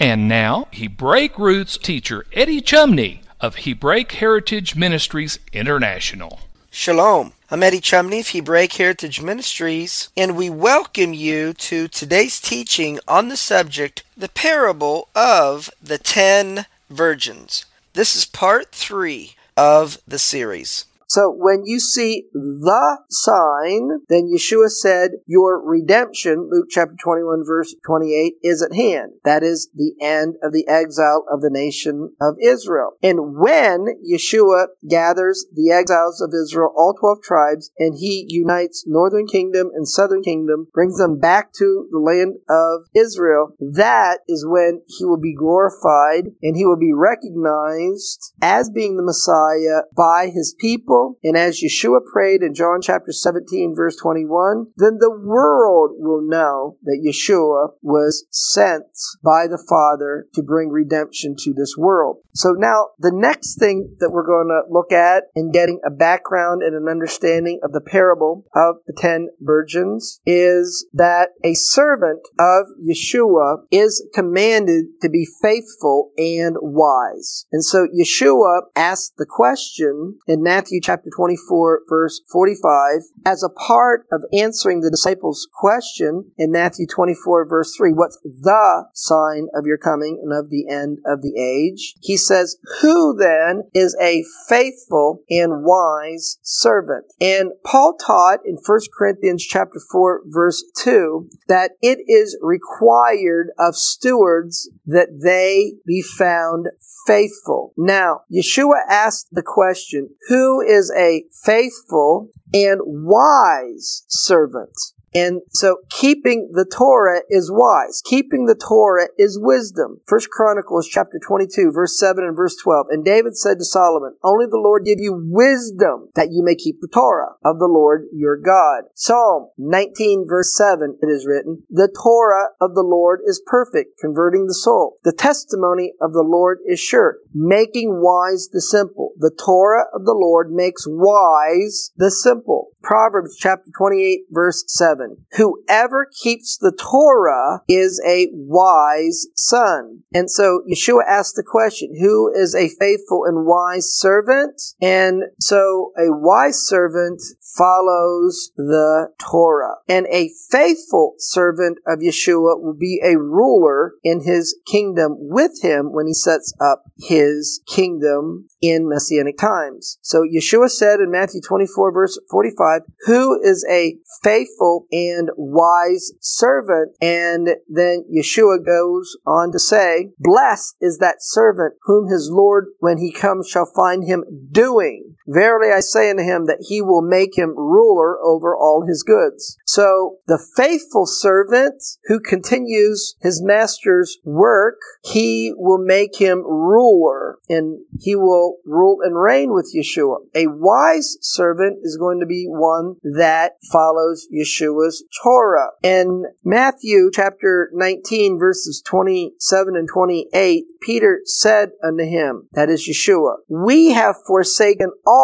And now, Hebraic roots teacher Eddie Chumney of Hebraic Heritage Ministries International. Shalom. I'm Eddie Chumney of Hebraic Heritage Ministries, and we welcome you to today's teaching on the subject, the parable of the ten virgins. This is part three of the series. So when you see the sign, then Yeshua said, Your redemption, Luke chapter 21, verse 28, is at hand. That is the end of the exile of the nation of Israel. And when Yeshua gathers the exiles of Israel, all 12 tribes, and he unites northern kingdom and southern kingdom, brings them back to the land of Israel, that is when he will be glorified and he will be recognized as being the Messiah by his people and as Yeshua prayed in John chapter 17, verse 21, then the world will know that Yeshua was sent by the Father to bring redemption to this world. So now the next thing that we're going to look at in getting a background and an understanding of the parable of the ten virgins is that a servant of Yeshua is commanded to be faithful and wise. And so Yeshua asked the question in Matthew chapter 24, verse 45, as a part of answering the disciples' question in Matthew 24, verse 3, what's the sign of your coming and of the end of the age? He says, Who then is a faithful and wise servant? And Paul taught in 1 Corinthians chapter 4, verse 2, that it is required of stewards that they be found faithful. Now, Yeshua asked the question, Who is a faithful and wise servant. And so keeping the Torah is wise. Keeping the Torah is wisdom. First Chronicles chapter 22 verse 7 and verse 12. And David said to Solomon, only the Lord give you wisdom that you may keep the Torah of the Lord your God. Psalm 19 verse 7 it is written, the Torah of the Lord is perfect, converting the soul. The testimony of the Lord is sure, making wise the simple. The Torah of the Lord makes wise the simple. Proverbs chapter 28 verse 7. Whoever keeps the Torah is a wise son. And so Yeshua asked the question, who is a faithful and wise servant? And so a wise servant follows the Torah. And a faithful servant of Yeshua will be a ruler in his kingdom with him when he sets up his kingdom in messianic times. So Yeshua said in Matthew 24 verse 45, who is a faithful and wise servant? And then Yeshua goes on to say, blessed is that servant whom his Lord when he comes shall find him doing. Verily I say unto him that he will make him ruler over all his goods. So the faithful servant who continues his master's work, he will make him ruler and he will rule and reign with Yeshua. A wise servant is going to be one that follows Yeshua's Torah. In Matthew chapter 19 verses 27 and 28, Peter said unto him, that is Yeshua, we have forsaken all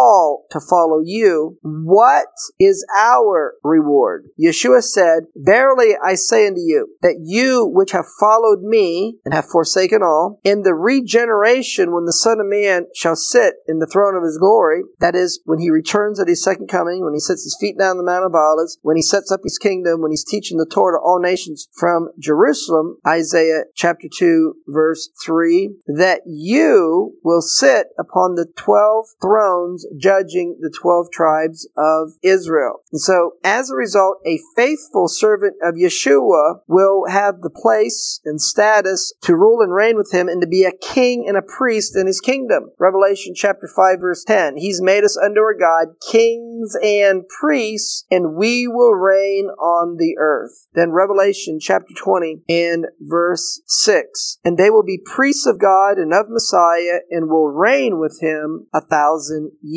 to follow you. What is our reward? Yeshua said, Verily I say unto you, that you which have followed me and have forsaken all, in the regeneration when the Son of Man shall sit in the throne of his glory, that is, when he returns at his second coming, when he sets his feet down the Mount of Olives, when he sets up his kingdom, when he's teaching the Torah to all nations from Jerusalem, Isaiah chapter 2 verse 3, that you will sit upon the twelve thrones judging the 12 tribes of Israel. And so, as a result, a faithful servant of Yeshua will have the place and status to rule and reign with him and to be a king and a priest in his kingdom. Revelation chapter 5 verse 10. He's made us unto our God kings and priests and we will reign on the earth. Then Revelation chapter 20 and verse 6. And they will be priests of God and of Messiah and will reign with him a thousand years.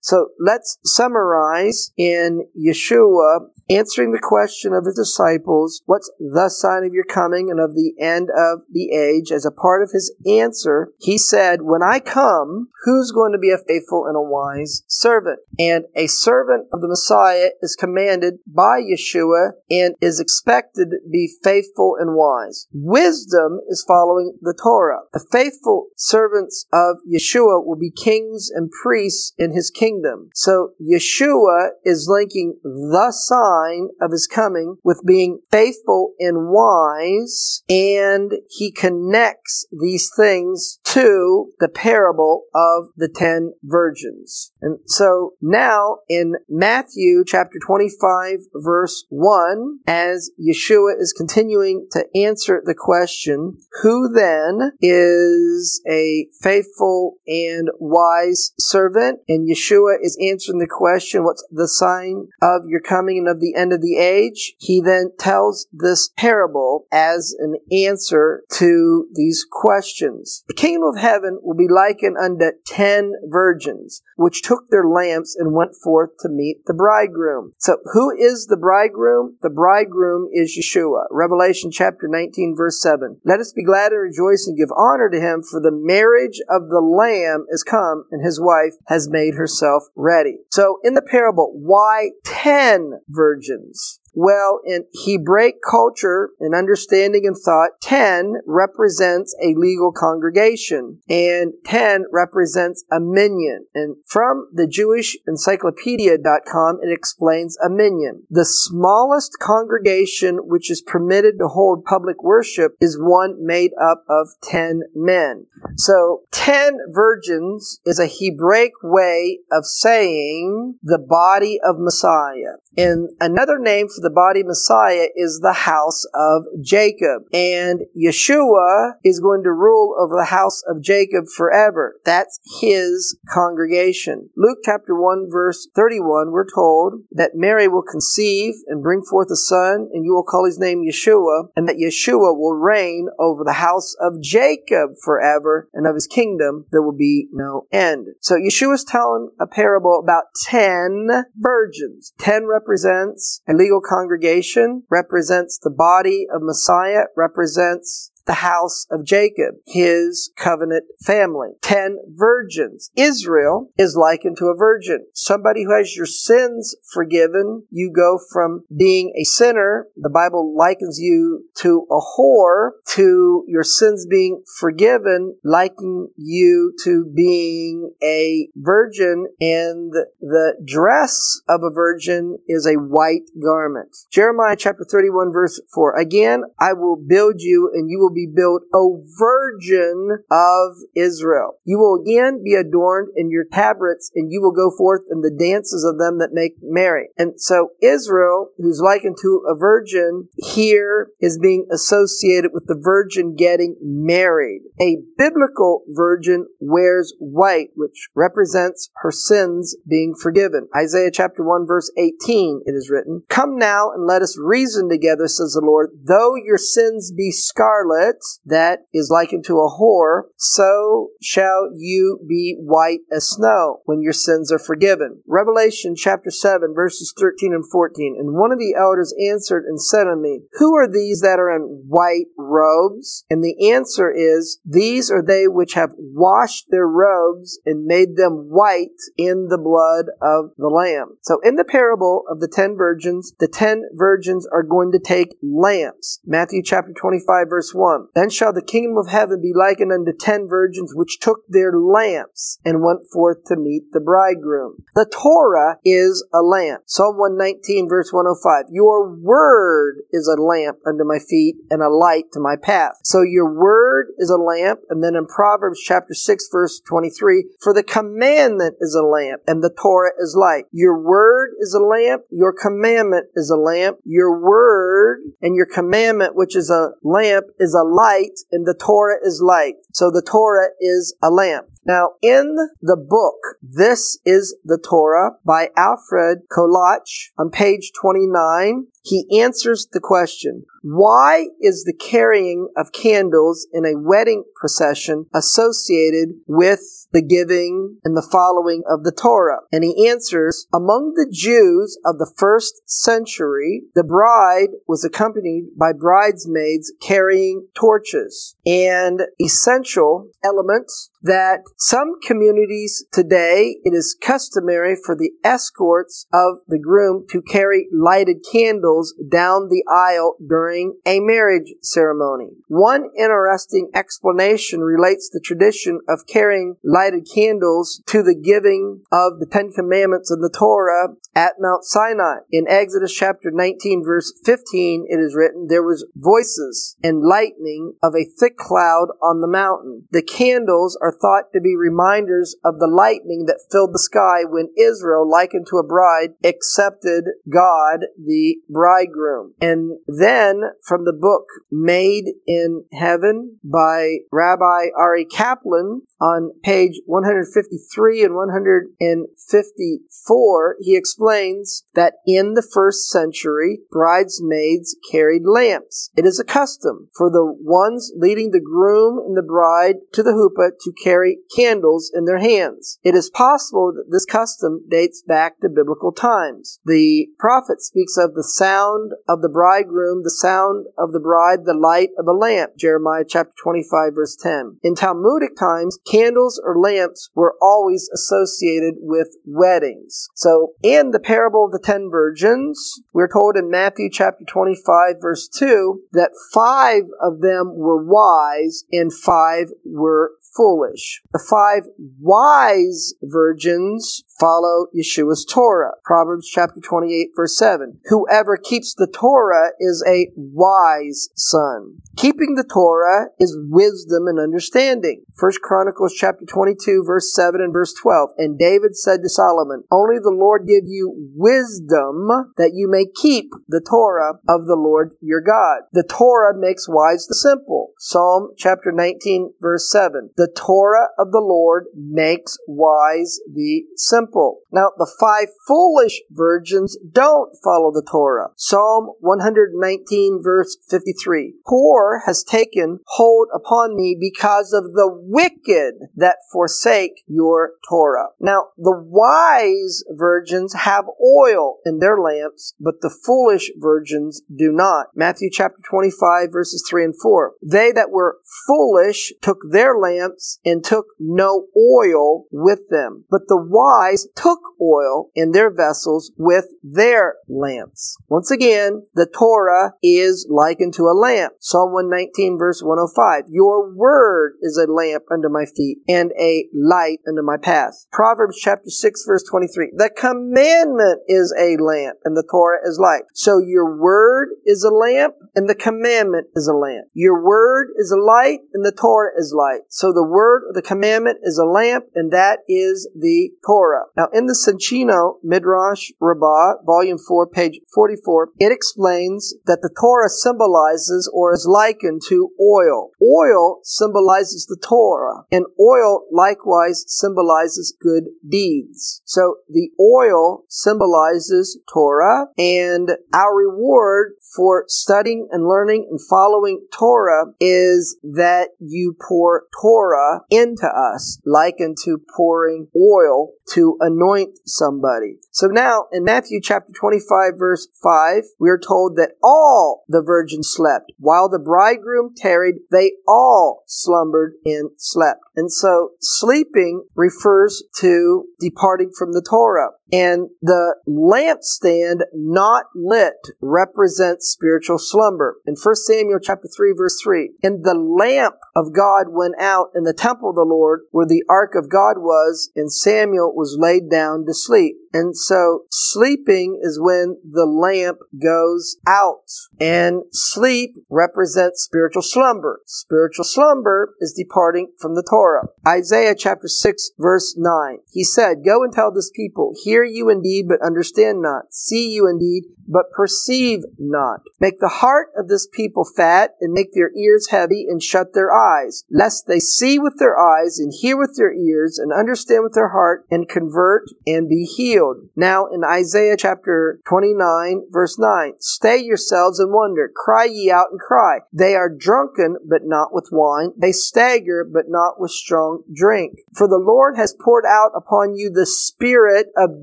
So let's summarize in Yeshua answering the question of his disciples, what's the sign of your coming and of the end of the age? As a part of his answer, he said, when I come, who's going to be a faithful and a wise servant? And a servant of the Messiah is commanded by Yeshua and is expected to be faithful and wise. Wisdom is following the Torah. The faithful servants of Yeshua will be kings and priests in his kingdom. So Yeshua is linking the sign of his coming with being faithful and wise, and he connects these things to the parable of the ten virgins. And so now in Matthew chapter 25 verse 1, as Yeshua is continuing to answer the question, who then is a faithful and wise servant? And Yeshua is answering the question, what's the sign of your coming and of the end of the age, he then tells this parable as an answer to these questions. The kingdom of heaven will be likened unto ten virgins, which took their lamps and went forth to meet the bridegroom. So who is the bridegroom? The bridegroom is Yeshua. Revelation chapter 19 verse 7. Let us be glad and rejoice and give honor to him for the marriage of the lamb is come and his wife has made herself ready. So in the parable, why ten virgins? Well, in Hebraic culture and understanding and thought, 10 represents a legal congregation and 10 represents a minyan. And from the Jewish encyclopedia.com, it explains a minyan. The smallest congregation which is permitted to hold public worship is one made up of 10 men. So 10 virgins is a Hebraic way of saying the body of Messiah. And another name for the body Messiah is the house of Jacob. And Yeshua is going to rule over the house of Jacob forever. That's his congregation. Luke chapter 1 verse 31, we're told that Mary will conceive and bring forth a son, and you will call his name Yeshua, and that Yeshua will reign over the house of Jacob forever, and of his kingdom there will be no end. So Yeshua is telling a parable about ten virgins. Ten represents a legal congregation, represents the body of Messiah, represents the house of Jacob, his covenant family. Ten virgins. Israel is likened to a virgin. Somebody who has your sins forgiven. You go from being a sinner. The Bible likens you to a whore to your sins being forgiven, liking you to being a virgin and the dress of a virgin is a white garment. Jeremiah chapter 31 verse 4. Again, I will build you and you will be built, O virgin of Israel. You will again be adorned in your tabrets, and you will go forth in the dances of them that make merry. And so Israel, who's likened to a virgin, here is being associated with the virgin getting married. A biblical virgin wears white, which represents her sins being forgiven. Isaiah chapter 1 verse 18, it is written, Come now and let us reason together, says the Lord. Though your sins be scarlet, that is likened to a whore, so shall you be white as snow when your sins are forgiven. Revelation chapter 7 verses 13 and 14. And one of the elders answered and said unto me, Who are these that are in white robes? And the answer is, These are they which have washed their robes and made them white in the blood of the Lamb. So in the parable of the ten virgins, the ten virgins are going to take lamps. Matthew chapter 25 verse 1 1. Then shall the kingdom of heaven be likened unto ten virgins which took their lamps and went forth to meet the bridegroom. The Torah is a lamp. Psalm 119 verse 105. Your word is a lamp unto my feet and a light to my path. So your word is a lamp. And then in Proverbs chapter 6 verse 23, for the commandment is a lamp and the Torah is light. Your word is a lamp. Your commandment is a lamp. Your word and your commandment, which is a lamp, is a light and the Torah is light. So the Torah is a lamp. Now, in the book, This is the Torah by Alfred Kolatch on page 29, he answers the question, why is the carrying of candles in a wedding procession associated with the giving and the following of the Torah? And he answers, among the Jews of the first century, the bride was accompanied by bridesmaids carrying torches and essential elements that some communities today it is customary for the escorts of the groom to carry lighted candles down the aisle during a marriage ceremony. One interesting explanation relates the tradition of carrying lighted candles to the giving of the Ten Commandments in the Torah at Mount Sinai. In Exodus chapter 19 verse 15 it is written, there was voices and lightning of a thick cloud on the mountain. The candles are thought to be reminders of the lightning that filled the sky when Israel, likened to a bride, accepted God, the bridegroom. And then from the book Made in Heaven by Rabbi Ari Kaplan on page 153 and 154, he explains that in the first century, bridesmaids carried lamps. It is a custom for the ones leading the groom and the bride to the huppah to carry candles in their hands. It is possible that this custom dates back to biblical times. The prophet speaks of the sound of the bridegroom, the sound of the bride, the light of a lamp, Jeremiah chapter 25 verse 10. In Talmudic times, candles or lamps were always associated with weddings. So, in the parable of the ten virgins, we're told in Matthew chapter 25 verse 2 that five of them were wise and five were foolish. The five wise virgins follow Yeshua's Torah. Proverbs chapter 28 verse 7. Whoever keeps the Torah is a wise son. Keeping the Torah is wisdom and understanding. First Chronicles chapter 22 verse 7 and verse 12. And David said to Solomon, Only the Lord give you wisdom that you may keep the Torah of the Lord your God. The Torah makes wise the simple. Psalm chapter 19 verse 7. The Torah of the Lord makes wise the simple. Now the five foolish virgins don't follow the Torah. Psalm 119 verse 53. Poor has taken hold upon me because of the wicked that forsake your Torah. Now, the wise virgins have oil in their lamps, but the foolish virgins do not. Matthew chapter 25 verses 3 and 4. They that were foolish took their lamps and took no oil with them, but the wise took oil in their vessels with their lamps. Once again, the Torah is likened to a lamp. Psalm 119 verse 105. Your word is a lamp under my feet and a light under my path. Proverbs chapter 6 verse 23. The commandment is a lamp and the Torah is light. So your word is a lamp and the commandment is a lamp. Your word is a light and the Torah is light. So the word or the commandment is a lamp and that is the Torah. Now in the Soncino Midrash Rabbah, volume 4, page 44, it explains that the Torah symbolizes or is likened to oil. Oil symbolizes the Torah. And oil likewise symbolizes good deeds. So the oil symbolizes Torah and our reward for studying and learning and following Torah is that you pour Torah into us, like unto pouring oil to anoint somebody. So now in Matthew chapter 25 verse 5, we are told that all the virgins slept. While the bridegroom tarried, they all slumbered and slept. And so sleeping refers to departing from the Torah. And the lampstand not lit represents spiritual slumber. In 1 Samuel chapter 3 verse 3, and the lamp of God went out in the temple of the Lord where the ark of God was, and Samuel was laid down to sleep. And so sleeping is when the lamp goes out. And sleep represents spiritual slumber. Spiritual slumber is departing from the Torah. Isaiah chapter 6 verse 9. He said, Go and tell this people, hear you indeed, but understand not. See you indeed, but perceive not. Make the heart of this people fat, and make their ears heavy, and shut their eyes, lest they see with their eyes, and hear with their ears, and understand with their heart, and convert, and be healed. Now in Isaiah chapter 29, verse 9, Stay yourselves and wonder, cry ye out and cry. They are drunken, but not with wine. They stagger, but not with strong drink. For the Lord has poured out upon you the spirit of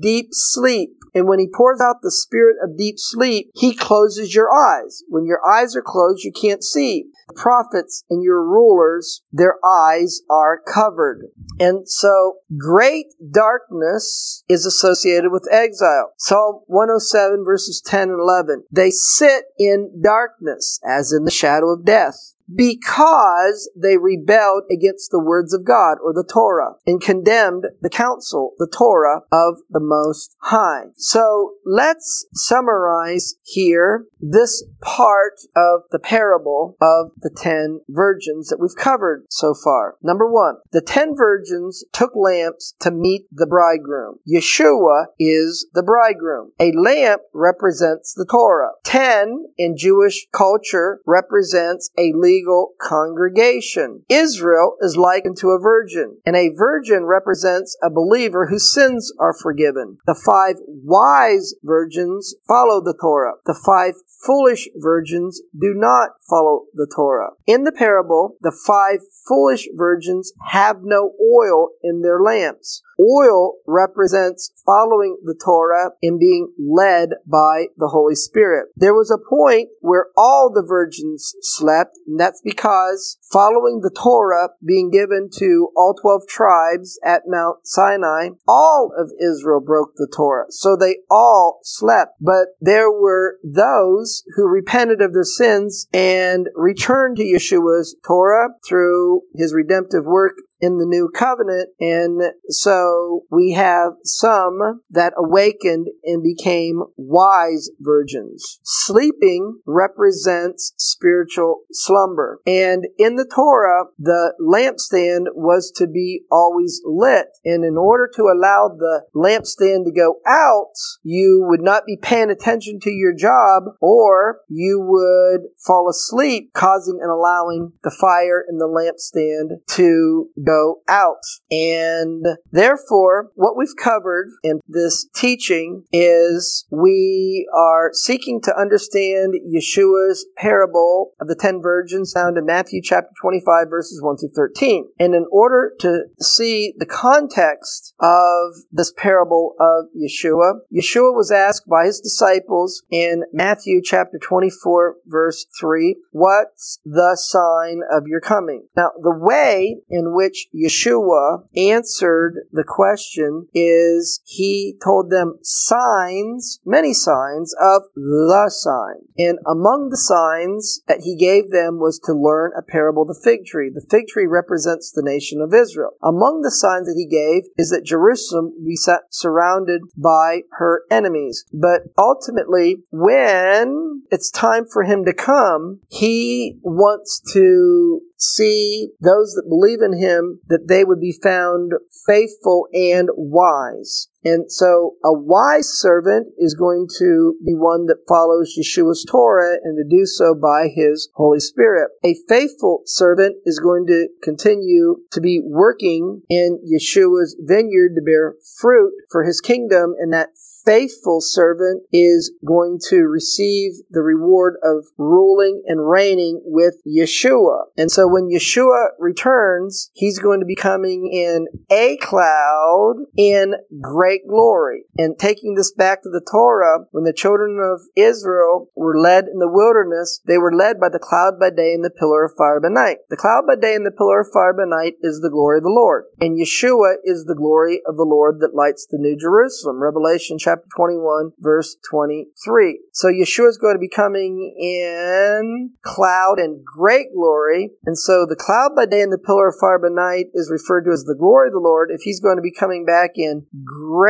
deep sleep. And when he pours out the spirit of deep sleep, he closes your eyes. When your eyes are closed, you can't see. The prophets and your rulers, their eyes are covered. And so great darkness is associated with exile. Psalm 107 verses 10 and 11. They sit in darkness as in the shadow of death because they rebelled against the words of God or the Torah and condemned the counsel, the Torah of the Most High. So let's summarize here this part of the parable of the ten virgins that we've covered so far. Number one, the ten virgins took lamps to meet the bridegroom. Yeshua is the bridegroom. A lamp represents the Torah. Ten in Jewish culture represents a legal congregation. Israel is likened to a virgin, and a virgin represents a believer whose sins are forgiven. The five wise virgins follow the Torah. The five foolish virgins do not follow the Torah. In the parable, the five foolish virgins have no oil in their lamps. Oil represents following the Torah and being led by the Holy Spirit. There was a point where all the virgins slept, and that's because following the Torah being given to all 12 tribes at Mount Sinai, all of Israel broke the Torah. So they all slept. But there were those who repented of their sins and returned to Yeshua's Torah through his redemptive work in the new covenant. And so we have some that awakened and became wise virgins. Sleeping represents spiritual slumber. And in the Torah, the lampstand was to be always lit. And in order to allow the lampstand to go out, you would not be paying attention to your job or you would fall asleep, causing and allowing the fire in the lampstand to go go out. And therefore, what we've covered in this teaching is we are seeking to understand Yeshua's parable of the ten virgins found in Matthew chapter 25 verses 1 through 13. And in order to see the context of this parable of Yeshua, Yeshua was asked by his disciples in Matthew chapter 24 verse 3, what's the sign of your coming? Now, the way in which Yeshua answered the question is he told them signs, many signs of the sign. And among the signs that he gave them was to learn a parable of the fig tree. The fig tree represents the nation of Israel. Among the signs that he gave is that Jerusalem would be surrounded by her enemies. But ultimately, when it's time for him to come, he wants to see those that believe in him that they would be found faithful and wise. And so a wise servant is going to be one that follows Yeshua's Torah and to do so by his Holy Spirit. A faithful servant is going to continue to be working in Yeshua's vineyard to bear fruit for his kingdom and that faithful servant is going to receive the reward of ruling and reigning with Yeshua. And so when Yeshua returns, he's going to be coming in a cloud in great glory. And taking this back to the Torah, when the children of Israel were led in the wilderness, they were led by the cloud by day and the pillar of fire by night. The cloud by day and the pillar of fire by night is the glory of the Lord. And Yeshua is the glory of the Lord that lights the New Jerusalem. Revelation chapter chapter 21, verse 23. So Yeshua is going to be coming in cloud and great glory. And so the cloud by day and the pillar of fire by night is referred to as the glory of the Lord. If he's going to be coming back in great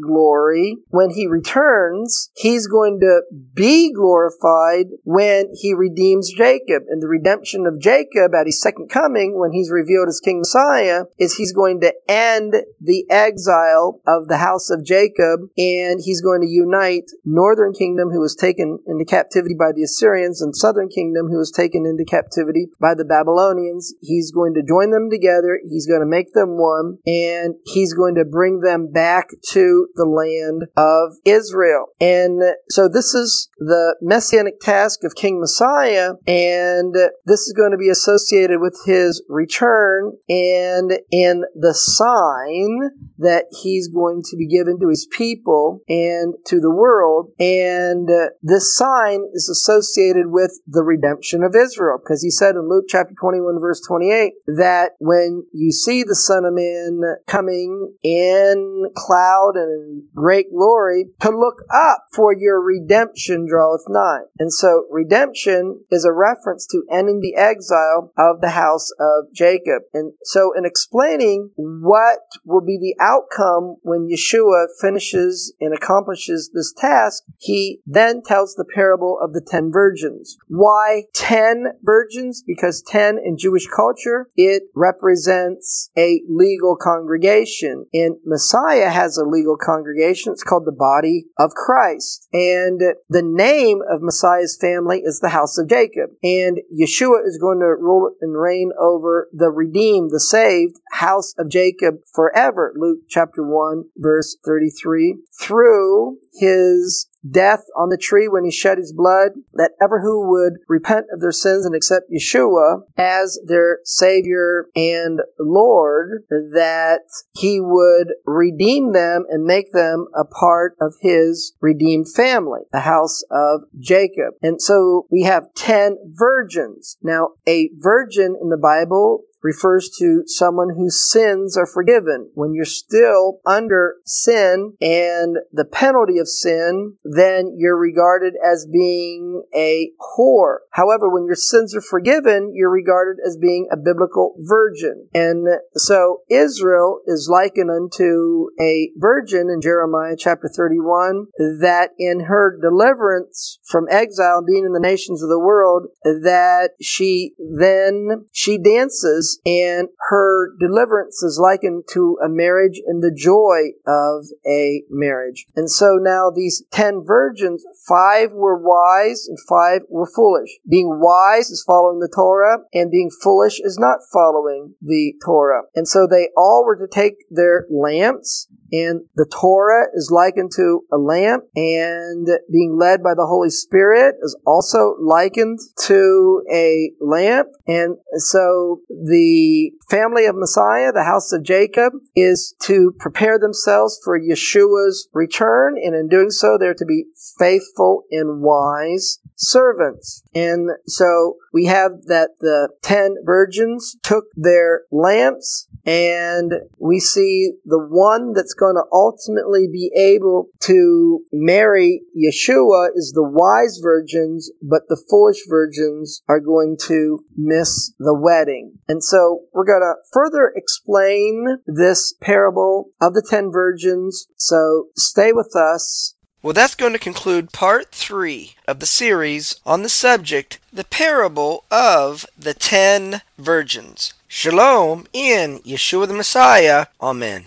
glory when he returns, he's going to be glorified when he redeems Jacob. And the redemption of Jacob at his second coming, when he's revealed as King Messiah, is he's going to end the exile of the house of Jacob and he's going to unite northern kingdom who was taken into captivity by the Assyrians and southern kingdom who was taken into captivity by the Babylonians. He's going to join them together. He's going to make them one and he's going to bring them back to the land of Israel. And so this is the messianic task of King Messiah and this is going to be associated with his return and in the sign that he's going to be given to his people and to the world. And uh, this sign is associated with the redemption of Israel because he said in Luke chapter 21 verse 28 that when you see the Son of Man coming in cloud and in great glory to look up for your redemption draweth nigh. And so redemption is a reference to ending the exile of the house of Jacob. And so in explaining what will be the outcome when Yeshua finishes and accomplishes this task, he then tells the parable of the ten virgins. Why ten virgins? Because ten in Jewish culture, it represents a legal congregation. And Messiah has a legal congregation. It's called the body of Christ. And the name of Messiah's family is the house of Jacob. And Yeshua is going to rule and reign over the redeemed, the saved house of Jacob forever. Luke chapter 1 verse 33 through his death on the tree when he shed his blood, that ever who would repent of their sins and accept Yeshua as their Savior and Lord, that he would redeem them and make them a part of his redeemed family, the house of Jacob. And so we have ten virgins. Now, a virgin in the Bible refers to someone whose sins are forgiven. When you're still under sin and the penalty of sin, then you're regarded as being a whore. However, when your sins are forgiven, you're regarded as being a biblical virgin. And so Israel is likened unto a virgin in Jeremiah chapter 31 that in her deliverance from exile being in the nations of the world, that she then, she dances and her deliverance is likened to a marriage and the joy of a marriage. And so now these ten virgins, five were wise and five were foolish. Being wise is following the Torah, and being foolish is not following the Torah. And so they all were to take their lamps and the Torah is likened to a lamp, and being led by the Holy Spirit is also likened to a lamp. And so the family of Messiah, the house of Jacob, is to prepare themselves for Yeshua's return, and in doing so, they're to be faithful and wise servants. And so we have that the ten virgins took their lamps and we see the one that's going to ultimately be able to marry Yeshua is the wise virgins, but the foolish virgins are going to miss the wedding. And so we're going to further explain this parable of the ten virgins. So stay with us well, that's going to conclude part three of the series on the subject, the parable of the ten virgins. Shalom in Yeshua the Messiah. Amen.